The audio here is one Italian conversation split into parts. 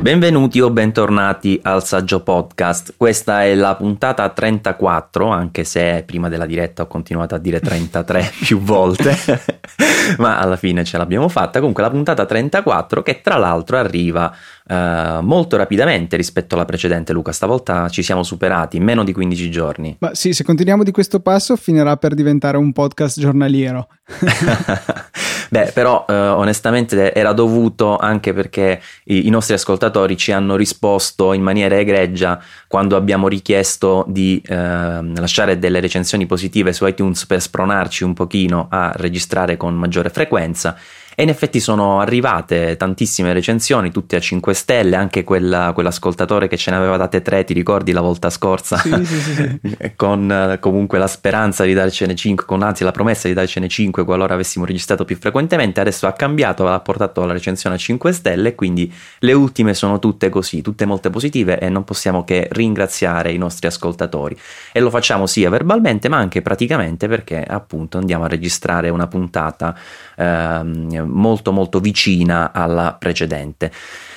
Benvenuti o bentornati al Saggio Podcast. Questa è la puntata 34, anche se prima della diretta ho continuato a dire 33 più volte, ma alla fine ce l'abbiamo fatta. Comunque la puntata 34 che tra l'altro arriva eh, molto rapidamente rispetto alla precedente, Luca. Stavolta ci siamo superati in meno di 15 giorni. Ma sì, se continuiamo di questo passo finirà per diventare un podcast giornaliero. Beh, però eh, onestamente era dovuto anche perché i, i, nostri ascoltatori ci hanno risposto in maniera egregia quando abbiamo richiesto di eh, lasciare delle recensioni positive su iTunes per spronarci un pochino a registrare con maggiore frequenza e in effetti sono arrivate tantissime recensioni, tutte a 5 stelle, anche quella, quell'ascoltatore che ce ne aveva date 3, ti ricordi la volta scorsa? Sì, sì, sì, con eh, comunque la speranza di darcene 5, con anzi la promessa di darcene 5 qualora avessimo registrato più frequentemente, adesso ha cambiato, ha portato la recensione a 5 stelle, quindi le ultime sono tutte così, tutte molto positive e non possiamo che ringraziare i nostri ascoltatori. E lo facciamo sia verbalmente ma anche praticamente perché appunto andiamo a registrare una puntata ehm, molto molto vicina alla precedente.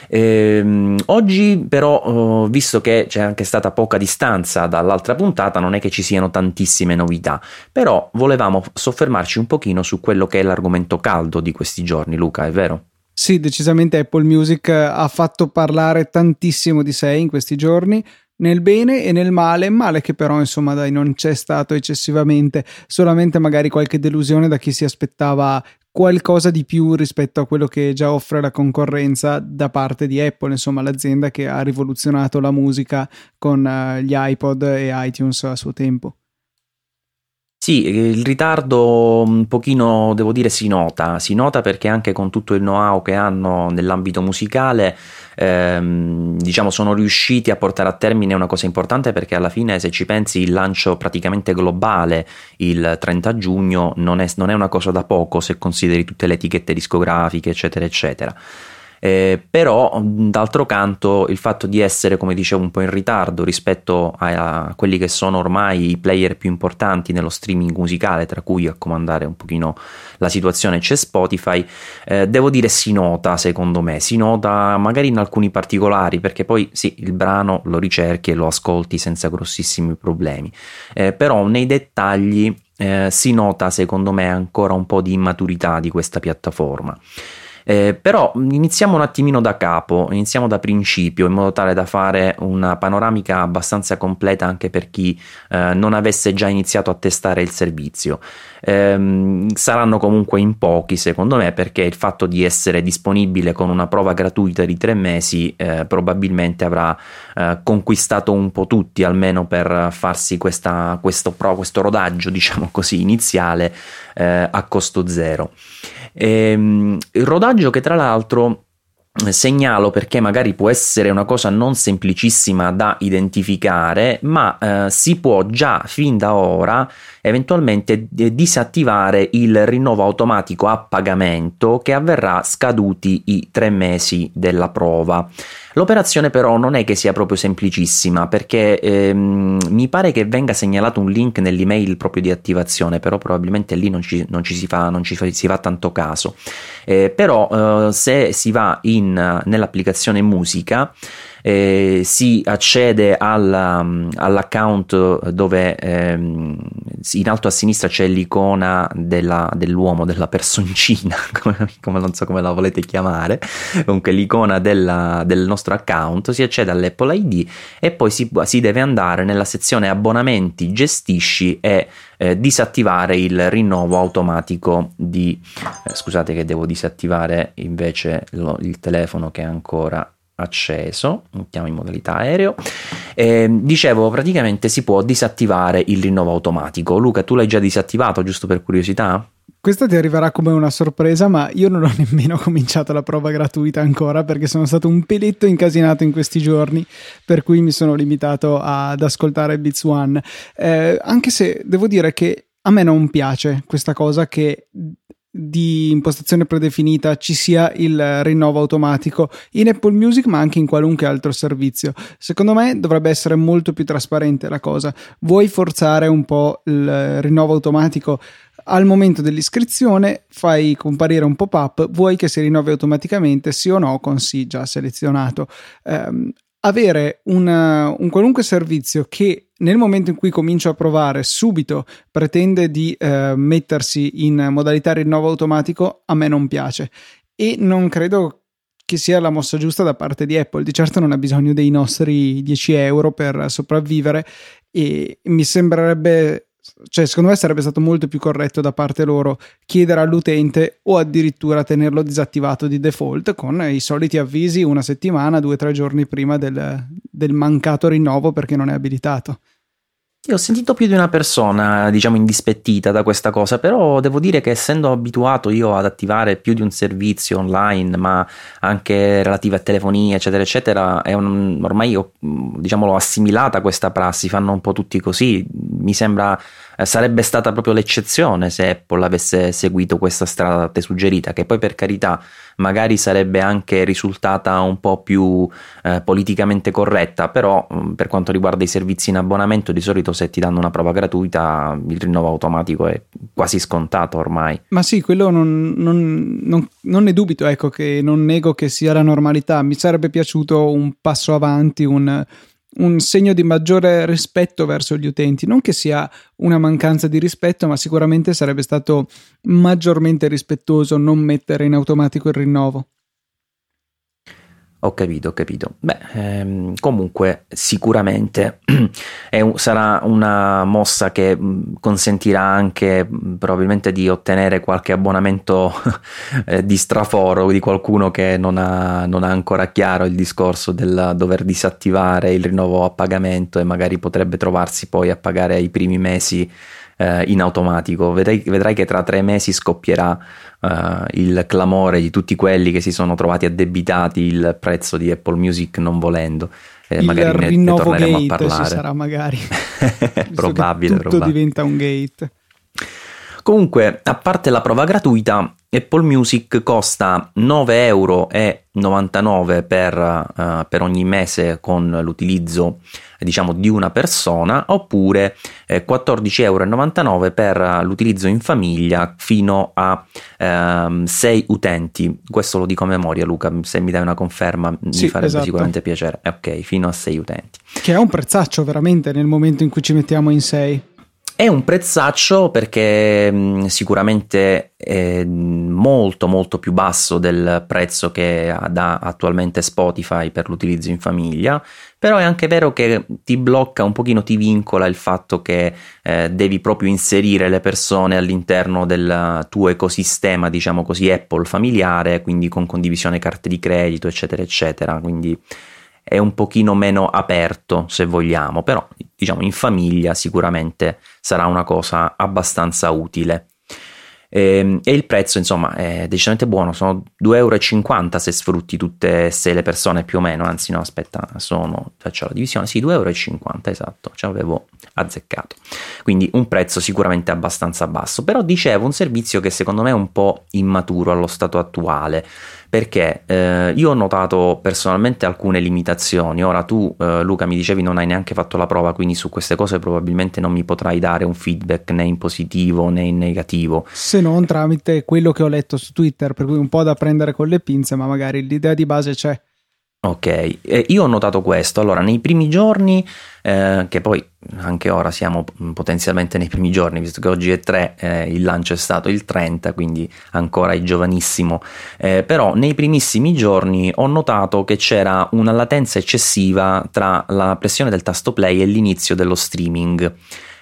Ehm, oggi però, eh, visto che c'è anche stata poca distanza dall'altra puntata, non è che ci siano tantissime novità, però volevamo soffermarci un pochino su quello che è l'argomento caldo di questi giorni, Luca, è vero? Sì, decisamente Apple Music ha fatto parlare tantissimo di sé in questi giorni nel bene e nel male, male che però insomma dai non c'è stato eccessivamente, solamente magari qualche delusione da chi si aspettava qualcosa di più rispetto a quello che già offre la concorrenza da parte di Apple, insomma l'azienda che ha rivoluzionato la musica con uh, gli iPod e iTunes a suo tempo. Sì, il ritardo un pochino, devo dire, si nota, si nota perché anche con tutto il know-how che hanno nell'ambito musicale, ehm, diciamo, sono riusciti a portare a termine una cosa importante perché alla fine, se ci pensi, il lancio praticamente globale il 30 giugno non è, non è una cosa da poco se consideri tutte le etichette discografiche, eccetera, eccetera. Eh, però d'altro canto il fatto di essere come dicevo un po' in ritardo rispetto a, a, quelli che sono ormai i player più importanti nello streaming musicale tra cui a comandare un pochino la situazione c'è Spotify eh, devo dire si nota secondo me. Si nota magari in alcuni particolari perché poi sì il brano lo ricerchi e lo ascolti senza grossissimi problemi. Eh, però nei dettagli eh, si nota secondo me ancora un po' di immaturità di questa piattaforma eh, però iniziamo un attimino da capo, iniziamo da principio, in modo tale da fare una panoramica abbastanza completa anche per chi eh, non avesse già iniziato a testare il servizio. Eh, saranno comunque in pochi, secondo me, perché il fatto di essere disponibile con una prova gratuita di tre mesi eh, probabilmente avrà eh, conquistato un po' tutti, almeno per farsi questa, questo, pro, questo rodaggio, diciamo così, iniziale eh, a costo zero. Ehm, il rodaggio che tra l'altro segnalo perché magari può essere una cosa non semplicissima da identificare, ma eh, si può già fin da ora eventualmente disattivare il rinnovo automatico a pagamento che avverrà scaduti i tre mesi della prova. L'operazione però non è che sia proprio semplicissima perché ehm, mi pare che venga segnalato un link nell'email proprio di attivazione, però probabilmente lì non ci, non ci, si, fa, non ci si fa tanto caso. Eh, però eh, se si va in, nell'applicazione musica eh, si accede alla, all'account dove ehm, in alto a sinistra c'è l'icona della, dell'uomo, della personcina, come, come, non so come la volete chiamare, comunque l'icona della, del nostro account, si accede all'Apple ID e poi si, si deve andare nella sezione abbonamenti, gestisci e eh, disattivare il rinnovo automatico di... Eh, scusate che devo disattivare invece lo, il telefono che è ancora acceso, mettiamo in modalità aereo. Eh, dicevo, praticamente si può disattivare il rinnovo automatico. Luca, tu l'hai già disattivato, giusto per curiosità? Questa ti arriverà come una sorpresa, ma io non ho nemmeno cominciato la prova gratuita ancora perché sono stato un peletto incasinato in questi giorni, per cui mi sono limitato ad ascoltare Beats One. Eh, anche se devo dire che a me non piace questa cosa che di impostazione predefinita ci sia il rinnovo automatico in Apple Music ma anche in qualunque altro servizio. Secondo me dovrebbe essere molto più trasparente la cosa. Vuoi forzare un po' il rinnovo automatico? al momento dell'iscrizione fai comparire un pop-up, vuoi che si rinnovi automaticamente sì o no con sì già selezionato. Um, avere una, un qualunque servizio che nel momento in cui comincio a provare subito pretende di uh, mettersi in modalità rinnovo automatico, a me non piace e non credo che sia la mossa giusta da parte di Apple. Di certo non ha bisogno dei nostri 10 euro per sopravvivere e mi sembrerebbe cioè, secondo me sarebbe stato molto più corretto da parte loro chiedere all'utente o addirittura tenerlo disattivato di default con i soliti avvisi una settimana, due o tre giorni prima del, del mancato rinnovo perché non è abilitato. Io ho sentito più di una persona, diciamo, indispettita da questa cosa, però devo dire che essendo abituato io ad attivare più di un servizio online, ma anche relativo a telefonia, eccetera, eccetera, un, ormai ho, diciamo, l'ho assimilata questa prassi, fanno un po' tutti così. Mi sembra sarebbe stata proprio l'eccezione se Apple avesse seguito questa strada da te suggerita, che poi per carità magari sarebbe anche risultata un po' più eh, politicamente corretta, però mm, per quanto riguarda i servizi in abbonamento di solito se ti danno una prova gratuita il rinnovo automatico è quasi scontato ormai. Ma sì, quello non, non, non, non ne dubito, ecco che non nego che sia la normalità, mi sarebbe piaciuto un passo avanti, un un segno di maggiore rispetto verso gli utenti. Non che sia una mancanza di rispetto, ma sicuramente sarebbe stato maggiormente rispettoso non mettere in automatico il rinnovo. Ho capito, ho capito. Beh, ehm, comunque sicuramente un, sarà una mossa che mm, consentirà anche mm, probabilmente di ottenere qualche abbonamento eh, di straforo di qualcuno che non ha, non ha, ancora chiaro il discorso del dover disattivare il rinnovo a pagamento e magari potrebbe trovarsi poi a pagare i primi mesi eh, in automatico. Vedrai, vedrai, che tra tre mesi scoppierà eh, il clamore di tutti quelli che si sono trovati addebitati il prezzo di Apple Music non volendo. Eh, il magari ne, ne torneremo a parlare. Ci sarà magari. probabile, tutto probabile. diventa un gate. Comunque, a parte la prova gratuita, Apple Music costa 9,99 euro per, uh, per ogni mese con l'utilizzo diciamo di una persona oppure eh, 14,99 euro per l'utilizzo in famiglia fino a ehm, 6 utenti. Questo lo dico a memoria Luca se mi dai una conferma sì, mi farebbe esatto. sicuramente piacere. Ok fino a 6 utenti. Che è un prezzaccio veramente nel momento in cui ci mettiamo in 6 è un prezzaccio perché mh, sicuramente è molto molto più basso del prezzo che dà attualmente Spotify per l'utilizzo in famiglia, però è anche vero che ti blocca un pochino, ti vincola il fatto che eh, devi proprio inserire le persone all'interno del tuo ecosistema, diciamo così, Apple familiare, quindi con condivisione carte di credito, eccetera, eccetera. Quindi è un pochino meno aperto se vogliamo, però diciamo in famiglia sicuramente sarà una cosa abbastanza utile. E, ehm, e il prezzo insomma è decisamente buono, sono 2,50 euro se sfrutti tutte e sei le persone più o meno, anzi no aspetta, sono, faccio la divisione, sì 2,50 euro esatto, ci avevo azzeccato. Quindi un prezzo sicuramente abbastanza basso, però dicevo un servizio che secondo me è un po' immaturo allo stato attuale perché eh, io ho notato personalmente alcune limitazioni. Ora tu, eh, Luca, mi dicevi non hai neanche fatto la prova, quindi su queste cose probabilmente non mi potrai dare un feedback né in positivo né in negativo. Se non tramite quello che ho letto su Twitter, per cui un po' da prendere con le pinze, ma magari l'idea di base c'è. Ok, eh, io ho notato questo. Allora, nei primi giorni, eh, che poi anche ora siamo potenzialmente nei primi giorni, visto che oggi è 3, eh, il lancio è stato il 30, quindi ancora è giovanissimo, eh, però nei primissimi giorni ho notato che c'era una latenza eccessiva tra la pressione del tasto play e l'inizio dello streaming.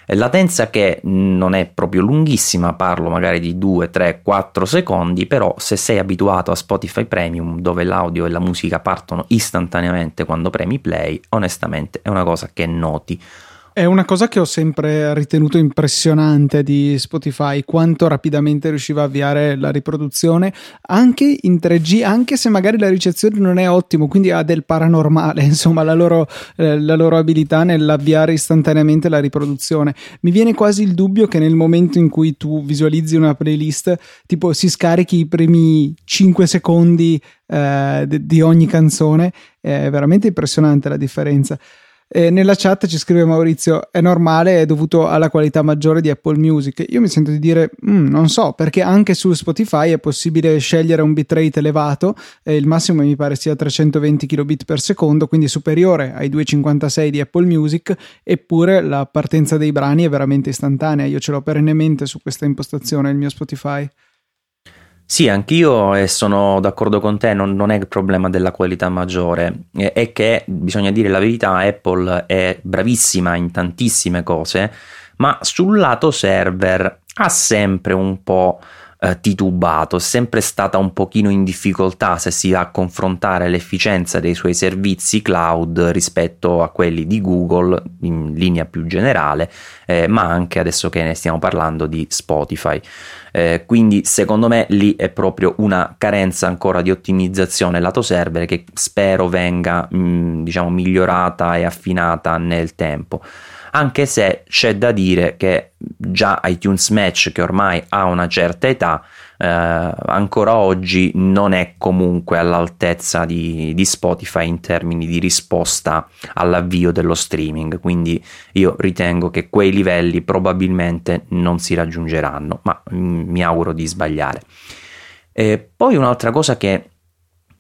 Latenza che non è proprio lunghissima, parlo magari di 2, 3, 4 secondi, però se sei abituato a Spotify Premium dove l'audio e la musica partono istantaneamente quando premi play, onestamente è una cosa che noti. È una cosa che ho sempre ritenuto impressionante di Spotify, quanto rapidamente riusciva a avviare la riproduzione anche in 3G, anche se magari la ricezione non è ottima, quindi ha del paranormale, insomma, la loro, eh, la loro abilità nell'avviare istantaneamente la riproduzione. Mi viene quasi il dubbio che nel momento in cui tu visualizzi una playlist, tipo si scarichi i primi 5 secondi eh, di ogni canzone, è veramente impressionante la differenza. E nella chat ci scrive Maurizio: è normale, è dovuto alla qualità maggiore di Apple Music. Io mi sento di dire: mm, non so, perché anche su Spotify è possibile scegliere un bitrate elevato. Eh, il massimo mi pare sia 320 kbit per secondo, quindi superiore ai 256 di Apple Music. Eppure la partenza dei brani è veramente istantanea. Io ce l'ho perennemente su questa impostazione, il mio Spotify. Sì, anch'io e sono d'accordo con te, non, non, è il problema della qualità maggiore, è che bisogna dire la verità, Apple è bravissima in tantissime cose, ma sul lato server ha sempre un po' eh, titubato, è sempre stata un pochino in difficoltà se si va a confrontare l'efficienza dei suoi servizi cloud rispetto a quelli di Google in linea più generale, eh, ma anche adesso che ne stiamo parlando di Spotify. Eh, quindi secondo me lì è proprio una carenza ancora di ottimizzazione lato server che spero venga mh, mm, diciamo migliorata e affinata nel tempo. Anche se c'è da dire che già iTunes Match, che ormai ha una certa età, eh, ancora oggi non è comunque all'altezza di, di, Spotify in termini di risposta all'avvio dello streaming. Quindi io ritengo che quei livelli probabilmente non si raggiungeranno, ma mm, mi auguro di sbagliare. E poi un'altra cosa che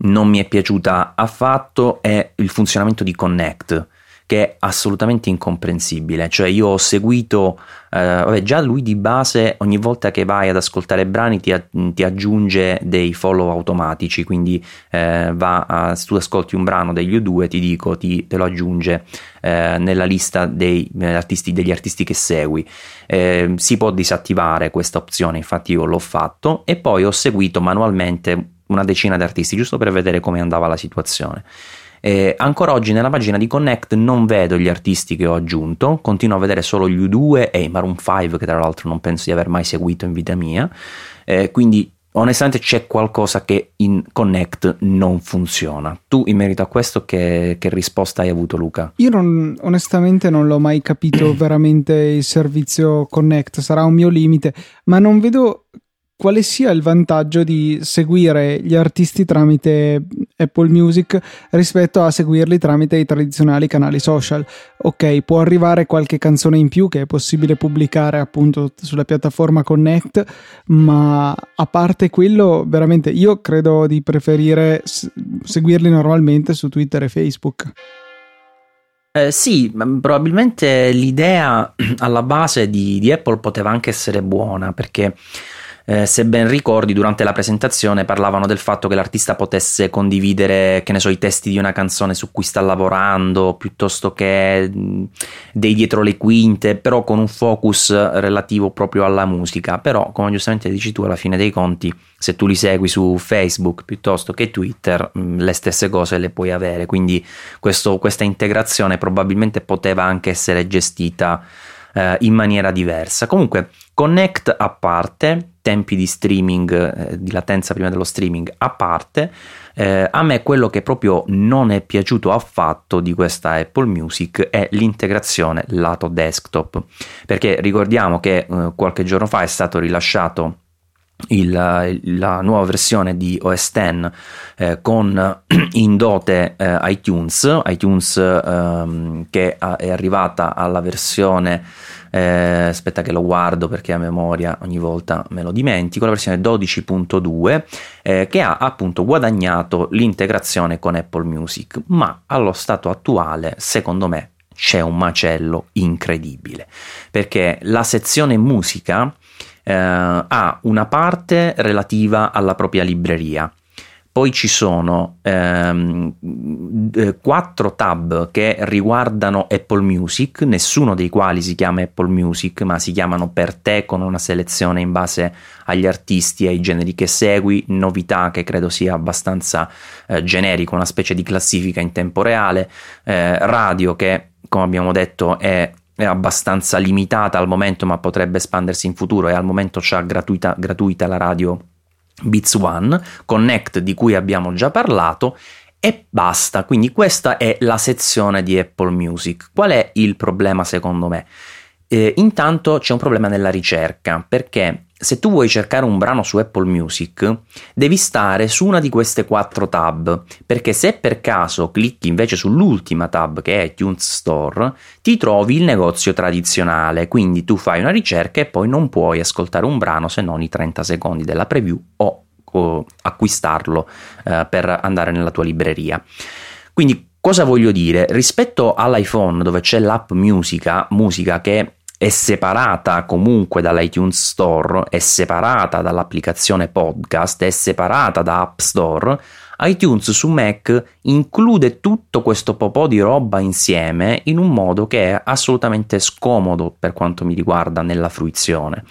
non mi è piaciuta affatto è il funzionamento di Connect che è assolutamente incomprensibile. Cioè, io ho seguito, eh, vabbè, già lui di base, ogni volta che vai ad ascoltare brani, ti, ti aggiunge dei follow automatici. Quindi, eh, a, se tu ascolti un brano degli U2, ti dico, ti, te lo aggiunge eh, nella lista dei, artisti, degli artisti che segui. Eh, si può disattivare questa opzione, infatti, io l'ho fatto e poi ho seguito manualmente una decina di artisti giusto per vedere come andava la situazione. Eh, ancora oggi nella pagina di Connect non vedo gli artisti che ho aggiunto, continuo a vedere solo gli U2 e i Maroon 5 che tra l'altro non penso di aver mai seguito in vita mia, eh, quindi onestamente c'è qualcosa che in Connect non funziona. Tu in merito a questo che, che risposta hai avuto Luca? Io non, onestamente non l'ho mai capito veramente il servizio Connect, sarà un mio limite, ma non vedo quale sia il vantaggio di seguire gli artisti tramite Apple Music rispetto a seguirli tramite i tradizionali canali social. Ok, può arrivare qualche canzone in più che è possibile pubblicare appunto sulla piattaforma Connect, ma a parte quello, veramente io credo di preferire seguirli normalmente su Twitter e Facebook. Eh, sì, probabilmente l'idea alla base di, di Apple poteva anche essere buona perché eh, se ben ricordi, durante la presentazione parlavano del fatto che l'artista potesse condividere, che ne so, i testi di una canzone su cui sta lavorando, piuttosto che dei dietro le quinte, però con un focus relativo proprio alla musica. Però, come giustamente dici tu, alla fine dei conti, se tu li segui su Facebook piuttosto che Twitter, le stesse cose le puoi avere. Quindi questo, questa integrazione probabilmente poteva anche essere gestita eh, in maniera diversa. Comunque, Connect a parte, tempi di streaming, eh, di latenza prima dello streaming a parte, eh, a me quello che proprio non è piaciuto affatto di questa Apple Music è l'integrazione lato desktop, perché ricordiamo che eh, qualche giorno fa è stato rilasciato il, la nuova versione di OS X eh, con in dote eh, iTunes, iTunes ehm, che è arrivata alla versione eh, aspetta che lo guardo perché a memoria ogni volta me lo dimentico, la versione 12.2 eh, che ha appunto guadagnato l'integrazione con Apple Music, ma allo stato attuale secondo me c'è un macello incredibile perché la sezione musica eh, ha una parte relativa alla propria libreria poi ci sono ehm, eh, quattro tab che riguardano Apple Music, nessuno dei quali si chiama Apple Music, ma si chiamano per te con una selezione in base agli artisti e ai generi che segui, novità che credo sia abbastanza eh, generico, una specie di classifica in tempo reale, eh, radio che come abbiamo detto è è abbastanza limitata al momento ma potrebbe espandersi in futuro e al momento c'è gratuita, gratuita la radio Beats One, Connect di cui abbiamo già parlato e basta. Quindi questa è la sezione di Apple Music. Qual è il problema secondo me? Eh, intanto c'è un problema nella ricerca perché se tu vuoi cercare un brano su Apple Music, devi stare su una di queste quattro tab, perché se per caso clicchi invece sull'ultima tab che è iTunes Store, ti trovi il negozio tradizionale, quindi tu fai una ricerca e poi non puoi ascoltare un brano se non i 30 secondi della preview o, o acquistarlo eh, per andare nella tua libreria. Quindi cosa voglio dire? Rispetto all'iPhone dove c'è l'app musica, musica che è separata comunque dall'iTunes Store, è separata dall'applicazione podcast, è separata da App Store, iTunes su Mac include tutto questo po' di roba insieme in un modo che è assolutamente scomodo per quanto mi riguarda nella fruizione.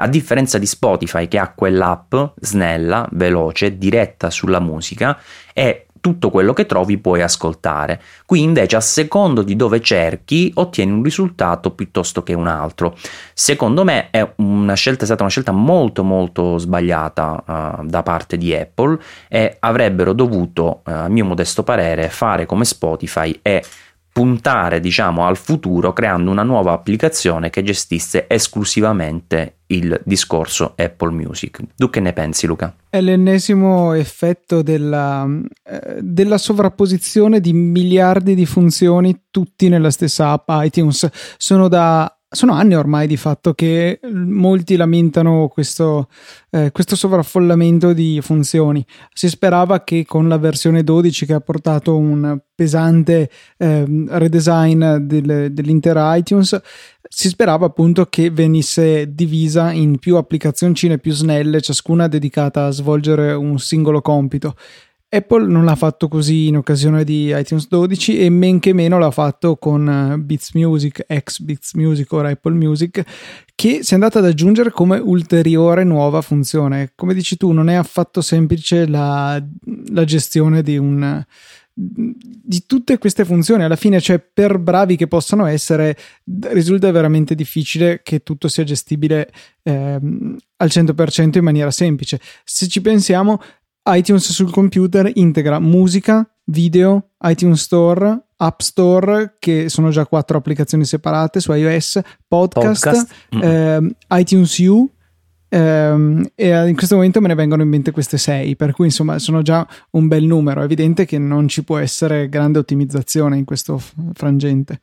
A differenza di Spotify che ha quell'app snella, veloce, diretta sulla musica e tutto quello che trovi puoi ascoltare. Qui invece a secondo di dove cerchi ottieni un risultato piuttosto che un altro. Secondo me è, scelta, è stata una scelta molto molto sbagliata uh, da parte di Apple e avrebbero dovuto, uh, a mio modesto parere, fare come Spotify e puntare diciamo al futuro creando una nuova applicazione che gestisse esclusivamente il discorso Apple Music. Tu che ne pensi Luca? È l'ennesimo effetto della, eh, della sovrapposizione di miliardi di funzioni tutti nella stessa app iTunes. Sono da sono anni ormai di fatto che molti lamentano questo, eh, questo, sovraffollamento di funzioni. Si sperava che con la versione 12 che ha portato un pesante eh, redesign del, dell'intera iTunes, si sperava appunto che venisse divisa in più applicazioncine più snelle, ciascuna dedicata a svolgere un singolo compito. Apple non l'ha fatto così in occasione di iTunes 12 e men che meno l'ha fatto con eh, Beats Music, ex Beats Music, ora Apple Music, che si è andata ad aggiungere come ulteriore nuova funzione. Come dici tu, non è affatto semplice la, la gestione di un di tutte queste funzioni alla fine cioè per bravi che possano essere risulta veramente difficile che tutto sia gestibile ehm, al 100% in maniera semplice se ci pensiamo iTunes sul computer integra musica, video, iTunes Store, App Store, che sono già quattro applicazioni separate su iOS, podcast, podcast. Eh, iTunes U. Ehm, e in questo momento me ne vengono in mente queste sei, per cui insomma sono già un bel numero. È evidente che non ci può essere grande ottimizzazione in questo frangente.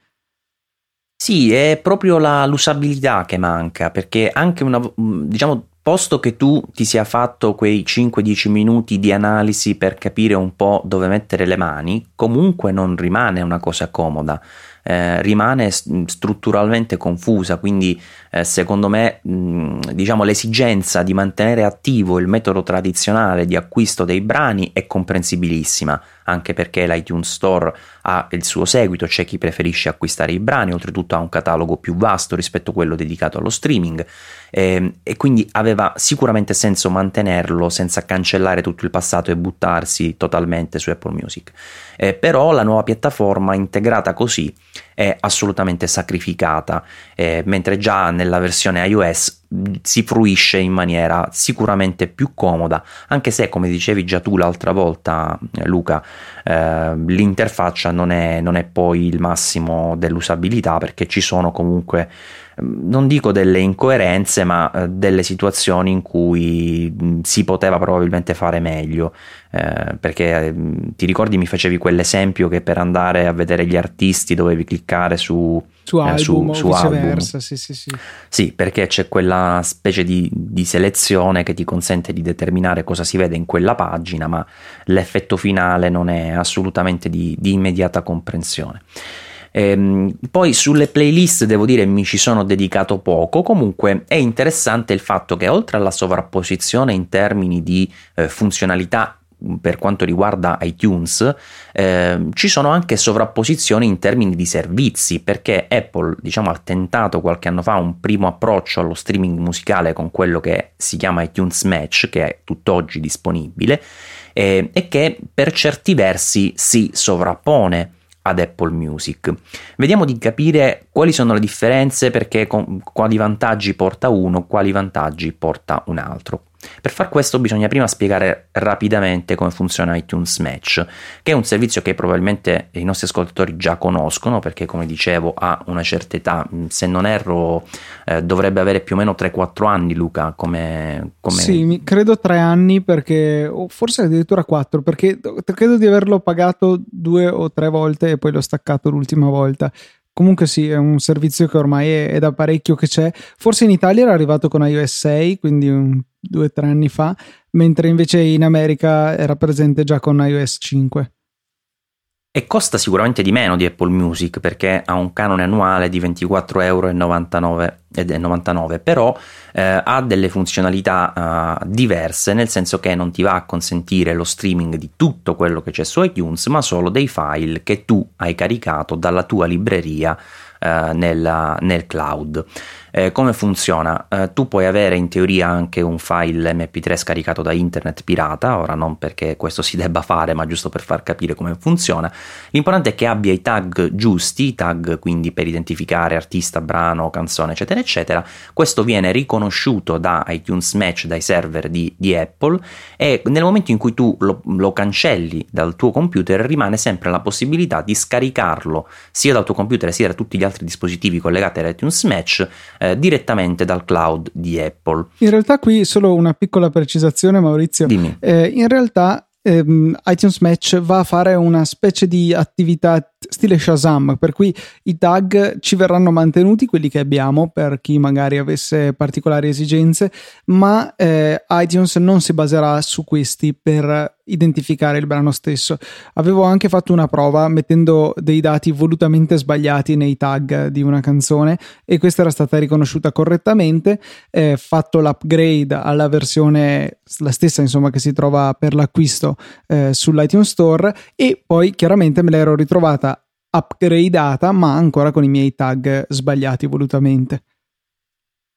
Sì, è proprio la, l'usabilità che manca, perché anche una, diciamo, Posto che tu ti sia fatto quei 5-10 minuti di analisi per capire un po' dove mettere le mani, comunque non rimane una cosa comoda, eh, rimane strutturalmente confusa, quindi eh, secondo me mh, diciamo, l'esigenza di mantenere attivo il metodo tradizionale di acquisto dei brani è comprensibilissima, anche perché l'iTunes Store ha il suo seguito, c'è chi preferisce acquistare i brani, oltretutto ha un catalogo più vasto rispetto a quello dedicato allo streaming eh, e quindi aveva sicuramente senso mantenerlo senza cancellare tutto il passato e buttarsi totalmente su Apple Music. Eh, però la nuova piattaforma integrata così è assolutamente sacrificata, eh, mentre già nella versione iOS si fruisce in maniera sicuramente più comoda, anche se come dicevi già tu l'altra volta eh, Luca, eh, l'interfaccia non è, non è poi il massimo dell'usabilità perché ci sono comunque non dico delle incoerenze, ma eh, delle situazioni in cui si poteva probabilmente fare meglio. Eh, perché ti ricordi mi facevi quell'esempio che per andare a vedere gli artisti dovevi cliccare su, su album, eh, su, su album. Sì, sì, sì. sì, perché c'è quella specie di, di, selezione che ti consente di determinare cosa si vede in quella pagina, ma l'effetto finale non è assolutamente di, di immediata comprensione. Ehm, poi sulle playlist devo dire mi ci sono dedicato poco, comunque è interessante il fatto che oltre alla sovrapposizione in termini di eh, funzionalità per quanto riguarda iTunes, eh, ci sono anche sovrapposizioni in termini di servizi, perché Apple diciamo, ha tentato qualche anno fa un primo approccio allo streaming musicale con quello che si chiama iTunes Match, che è tutt'oggi disponibile, eh, e che per certi versi si sovrappone ad Apple Music. Vediamo di capire quali sono le differenze perché con, quali vantaggi porta uno, quali vantaggi porta un altro. Per far questo bisogna prima spiegare rapidamente come funziona iTunes Match, che è un servizio che probabilmente i nostri ascoltatori già conoscono perché come dicevo ha una certa età, se non erro eh, dovrebbe avere più o meno 3-4 anni Luca come, come... Sì, credo 3 anni perché, o forse addirittura 4 perché credo di averlo pagato due o tre volte e poi l'ho staccato l'ultima volta. Comunque sì, è un servizio che ormai è, è da parecchio che c'è. Forse in Italia era arrivato con iOS 6, quindi un, due o tre anni fa, mentre invece in America era presente già con iOS 5. E costa sicuramente di meno di Apple Music perché ha un canone annuale di 24,99 però eh, ha delle funzionalità uh, diverse, nel senso che non ti va a consentire lo streaming di tutto quello che c'è su iTunes, ma solo dei file che tu hai caricato dalla tua libreria uh, nella, nel cloud. Eh, come funziona? Eh, tu puoi avere in teoria anche un file MP3 scaricato da internet pirata, ora non perché questo si debba fare, ma giusto per far capire come funziona. L'importante è che abbia i tag giusti, tag quindi per identificare artista, brano, canzone, eccetera, eccetera. Questo viene riconosciuto da iTunes Match, dai server di, di Apple e nel momento in cui tu lo, lo cancelli dal tuo computer rimane sempre la possibilità di scaricarlo sia dal tuo computer sia da tutti gli altri dispositivi collegati all'iTunes Match eh, direttamente dal cloud di Apple. In realtà qui solo una piccola precisazione Maurizio. Dimmi. Eh, in realtà ehm, iTunes Match va a fare una specie di attività stile Shazam, per cui i tag ci verranno mantenuti, quelli che abbiamo per chi magari avesse particolari esigenze, ma eh, iTunes non si baserà su questi per identificare il brano stesso. Avevo anche fatto una prova mettendo dei dati volutamente sbagliati nei tag di una canzone e questa era stata riconosciuta correttamente, eh, fatto l'upgrade alla versione la stessa insomma che si trova per l'acquisto eh, sull'iTunes Store e poi chiaramente me l'ero ritrovata upgradeata ma ancora con i miei tag sbagliati volutamente.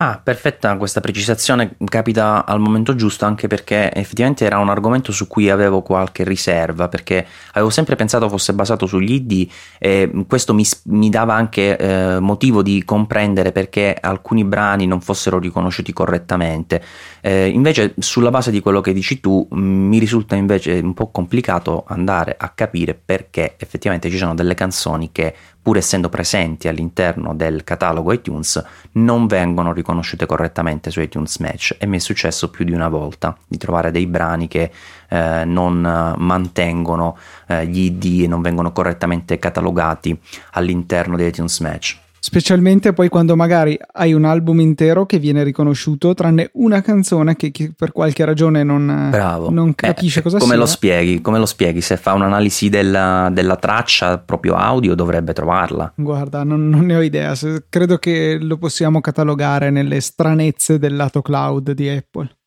Ah, perfetta questa precisazione, capita al momento giusto anche perché effettivamente era un argomento su cui avevo qualche riserva perché avevo sempre pensato fosse basato sugli ID e questo mi, mi dava anche eh, motivo di comprendere perché alcuni brani non fossero riconosciuti correttamente. Eh, invece sulla base di quello che dici tu mi risulta invece un po' complicato andare a capire perché effettivamente ci sono delle canzoni che pur essendo presenti all'interno del catalogo iTunes, non vengono riconosciute correttamente su iTunes Match e mi è successo più di una volta di trovare dei brani che eh, non mantengono eh, gli ID e non vengono correttamente catalogati all'interno di iTunes Match. Specialmente poi quando magari hai un album intero che viene riconosciuto, tranne una canzone che, che per qualche ragione non, non capisce eh, cosa come sia. Lo spieghi, come lo spieghi? Se fa un'analisi della, della traccia proprio audio dovrebbe trovarla. Guarda, non, non ne ho idea. Credo che lo possiamo catalogare nelle stranezze del lato cloud di Apple.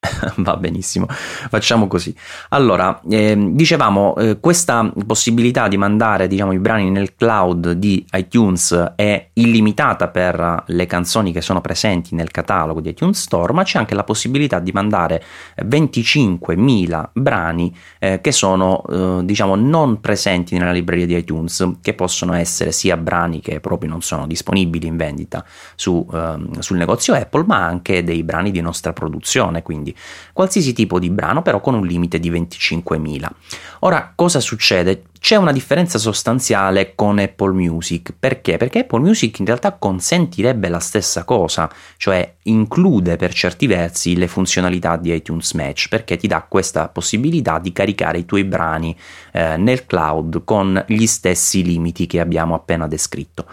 Va benissimo, facciamo così. Allora, eh, dicevamo, eh, questa possibilità di mandare diciamo, i brani nel cloud di iTunes è illimitata per le canzoni che sono presenti nel catalogo di iTunes Store, ma c'è anche la possibilità di mandare 25.000 brani eh, che sono eh, diciamo, non presenti nella libreria di iTunes, che possono essere sia brani che proprio non sono disponibili in vendita su, ehm, sul negozio Apple, ma anche dei brani di nostra produzione, quindi qualsiasi tipo di brano però con un limite di 25.000. Ora cosa succede? C'è una differenza sostanziale con Apple Music, perché? Perché Apple Music in realtà consentirebbe la stessa cosa, cioè include per certi versi le funzionalità di iTunes Match, perché ti dà questa possibilità di caricare i tuoi brani eh, nel cloud con gli stessi limiti che abbiamo appena descritto.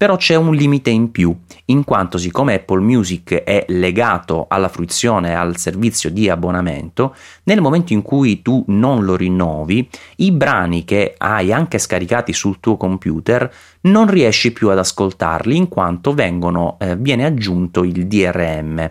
Però c'è un limite in più, in quanto siccome Apple Music è legato alla fruizione al servizio di abbonamento, nel momento in cui tu non lo rinnovi, i brani che hai anche scaricati sul tuo computer non riesci più ad ascoltarli in quanto vengono, eh, viene aggiunto il DRM.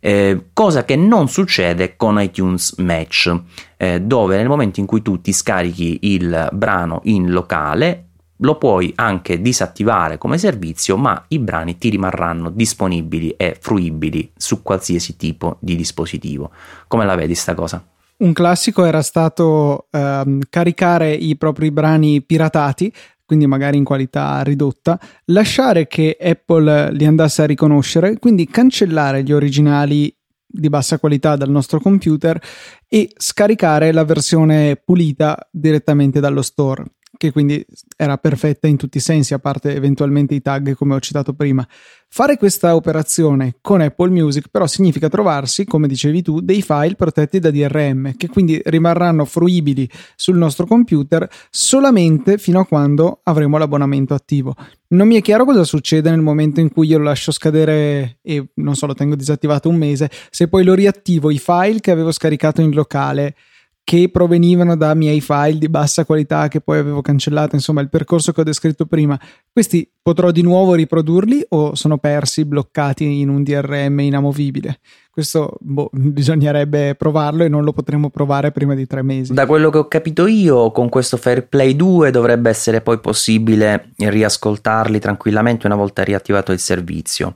Eh, cosa che non succede con iTunes Match, eh, dove nel momento in cui tu ti scarichi il brano in locale lo puoi anche disattivare come servizio, ma i brani ti rimarranno disponibili e fruibili su qualsiasi tipo di dispositivo. Come la vedi sta cosa? Un classico era stato ehm, caricare i propri brani piratati, quindi magari in qualità ridotta, lasciare che Apple li andasse a riconoscere, quindi cancellare gli originali di bassa qualità dal nostro computer e scaricare la versione pulita direttamente dallo store che quindi era perfetta in tutti i sensi, a parte eventualmente i tag come ho citato prima. Fare questa operazione con Apple Music però significa trovarsi, come dicevi tu, dei file protetti da DRM che quindi rimarranno fruibili sul nostro computer solamente fino a quando avremo l'abbonamento attivo. Non mi è chiaro cosa succede nel momento in cui io lo lascio scadere e non so, lo tengo disattivato un mese, se poi lo riattivo i file che avevo scaricato in locale che provenivano da miei file di bassa qualità che poi avevo cancellato, insomma il percorso che ho descritto prima. Questi potrò di nuovo riprodurli o sono persi, bloccati in un DRM inamovibile? Questo boh, bisognerebbe provarlo e non lo potremo provare prima di tre mesi. Da quello che ho capito io, con questo Fair Play 2 dovrebbe essere poi possibile riascoltarli tranquillamente una volta riattivato il servizio.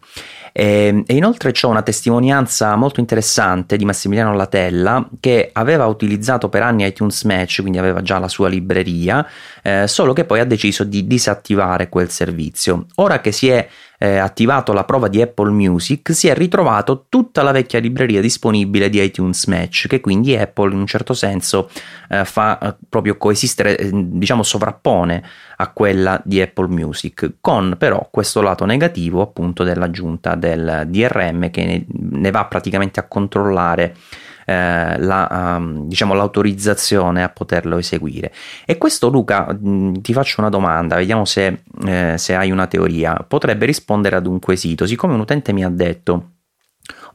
E, ehm, e inoltre c'è una testimonianza molto interessante di Massimiliano Latella che aveva utilizzato per anni iTunes Match, quindi aveva già la sua libreria, eh, solo che poi ha deciso di disattivare quel servizio. Ora che si è eh, attivato la prova di Apple Music, si è ritrovato tutta la vecchia libreria disponibile di iTunes Match, che quindi Apple in un certo senso eh, fa eh, proprio coesistere, eh, diciamo sovrappone a quella di Apple Music, con però questo lato negativo appunto dell'aggiunta del DRM che ne, ne va praticamente a controllare eh, la, um, diciamo, l'autorizzazione a poterlo eseguire. E questo Luca, mh, mm, ti faccio una domanda, vediamo se, eh, se hai una teoria, potrebbe rispondere ad un quesito, siccome un utente mi ha detto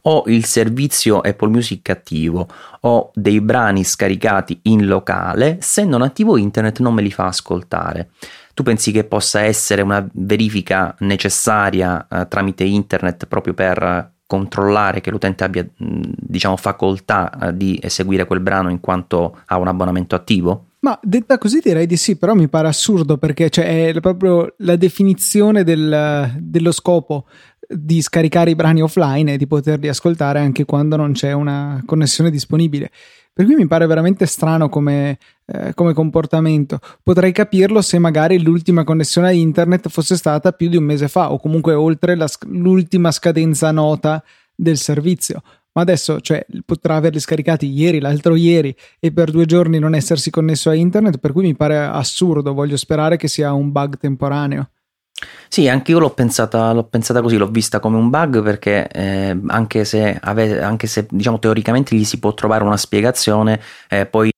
ho il servizio Apple Music attivo, ho dei brani scaricati in locale, se non attivo internet non me li fa ascoltare. Tu pensi che possa essere una verifica necessaria eh, tramite internet proprio per controllare che l'utente abbia diciamo facoltà eh, di eseguire quel brano in quanto ha un abbonamento attivo? Ma detta così direi di sì, però mi pare assurdo perché cioè, è proprio la definizione del, dello scopo di scaricare i brani offline e di poterli ascoltare anche quando non c'è una connessione disponibile. Per cui mi pare veramente strano come, eh, come, comportamento. Potrei capirlo se magari l'ultima connessione a internet fosse stata più di un mese fa o comunque oltre la, l'ultima scadenza nota del servizio. Ma adesso, cioè, potrà averli scaricati ieri, l'altro ieri e per due giorni non essersi connesso a internet, per cui mi pare assurdo. Voglio sperare che sia un bug temporaneo. Sì, anche io l'ho pensata, l'ho pensata così, l'ho vista come un bug perché eh, anche se, ave, anche se diciamo teoricamente gli si può trovare una spiegazione, eh, poi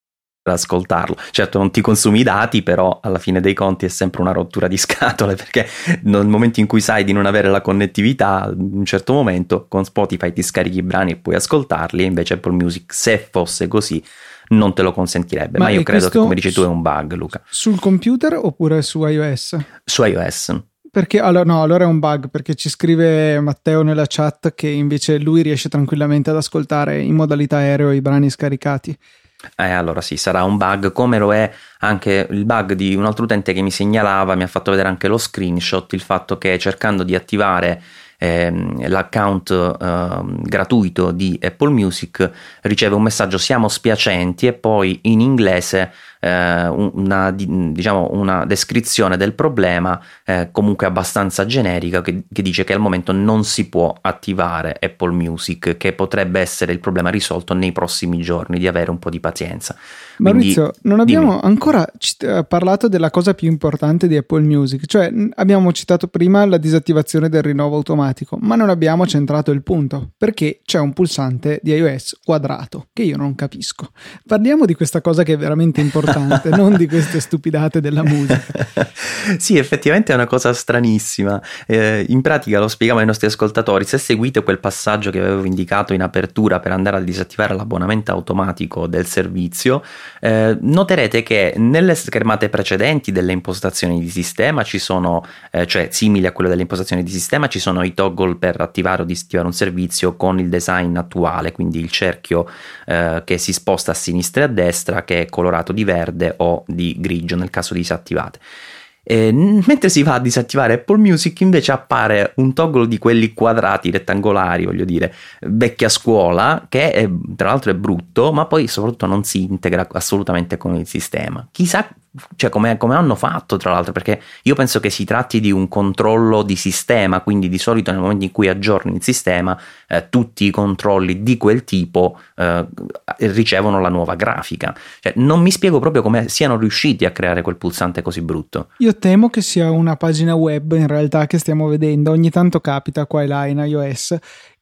ascoltarlo. Certo non ti consumi i dati, però alla fine dei conti è sempre una rottura di scatole perché nel momento in cui sai di non avere la connettività, in un certo momento con Spotify ti scarichi i brani e puoi ascoltarli e invece Apple Music se fosse così non te lo consentirebbe. Ma, Ma io credo che come dici tu è un bug, Luca. Sul computer oppure su iOS? Su iOS. Perché allora, no, allora è un bug perché ci scrive Matteo nella chat che invece lui riesce tranquillamente ad ascoltare in modalità aereo i brani scaricati. Eh, allora sì, sarà un bug, come lo è anche il bug di un altro utente che mi segnalava, mi ha fatto vedere anche lo screenshot, il fatto che cercando di attivare ehm, l'account ehm, gratuito di Apple Music riceve un messaggio siamo spiacenti e poi in inglese eh, una, diciamo, una, descrizione del problema eh, comunque abbastanza generica che, che, dice che al momento non si può attivare Apple Music, che potrebbe essere il problema risolto nei prossimi giorni, di avere un po' di pazienza. Maurizio, Quindi, non abbiamo dimmi. ancora c- parlato della cosa più importante di Apple Music, cioè abbiamo citato prima la disattivazione del rinnovo automatico, ma non abbiamo centrato il punto, perché c'è un pulsante di iOS quadrato, che io non capisco. Parliamo di questa cosa che è veramente importante importante, non di queste stupidate della musica. sì, effettivamente è una cosa stranissima. Eh, in pratica lo spieghiamo ai nostri ascoltatori, se seguite quel passaggio che avevo indicato in apertura per andare a disattivare l'abbonamento automatico del servizio, eh, noterete che nelle schermate precedenti delle impostazioni di sistema ci sono, eh, cioè simili a quelle delle impostazioni di sistema, ci sono i toggle per attivare o disattivare un servizio con il design attuale, quindi il cerchio eh, che si sposta a sinistra e a destra che è colorato di verde o di grigio nel caso disattivate. E mentre si va a disattivare Apple Music invece appare un toggle di quelli quadrati, rettangolari, voglio dire, vecchia scuola, che è, tra l'altro è brutto, ma poi soprattutto non si integra assolutamente con il sistema. Chissà cioè come, come, hanno fatto tra l'altro, perché io penso che si tratti di un controllo di sistema, quindi di solito nel momento in cui aggiorni il sistema, eh, tutti i controlli di quel tipo eh, ricevono la nuova grafica. Cioè, non mi spiego proprio come siano riusciti a creare quel pulsante così brutto. Io temo che sia una pagina web in realtà che stiamo vedendo, ogni tanto capita qua e là in iOS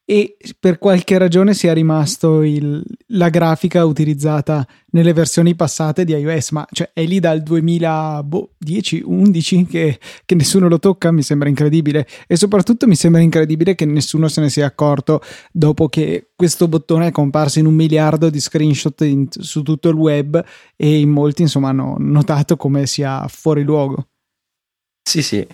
e per qualche ragione sia rimasto il, la grafica utilizzata nelle versioni passate di iOS, ma cioè, è lì dal 2010-11 che, che, nessuno lo tocca, mi sembra incredibile e soprattutto mi sembra incredibile che nessuno se ne sia accorto dopo che questo bottone è comparso in un miliardo di screenshot in, su tutto il web e in molti insomma hanno notato come sia fuori luogo. Sì, sì,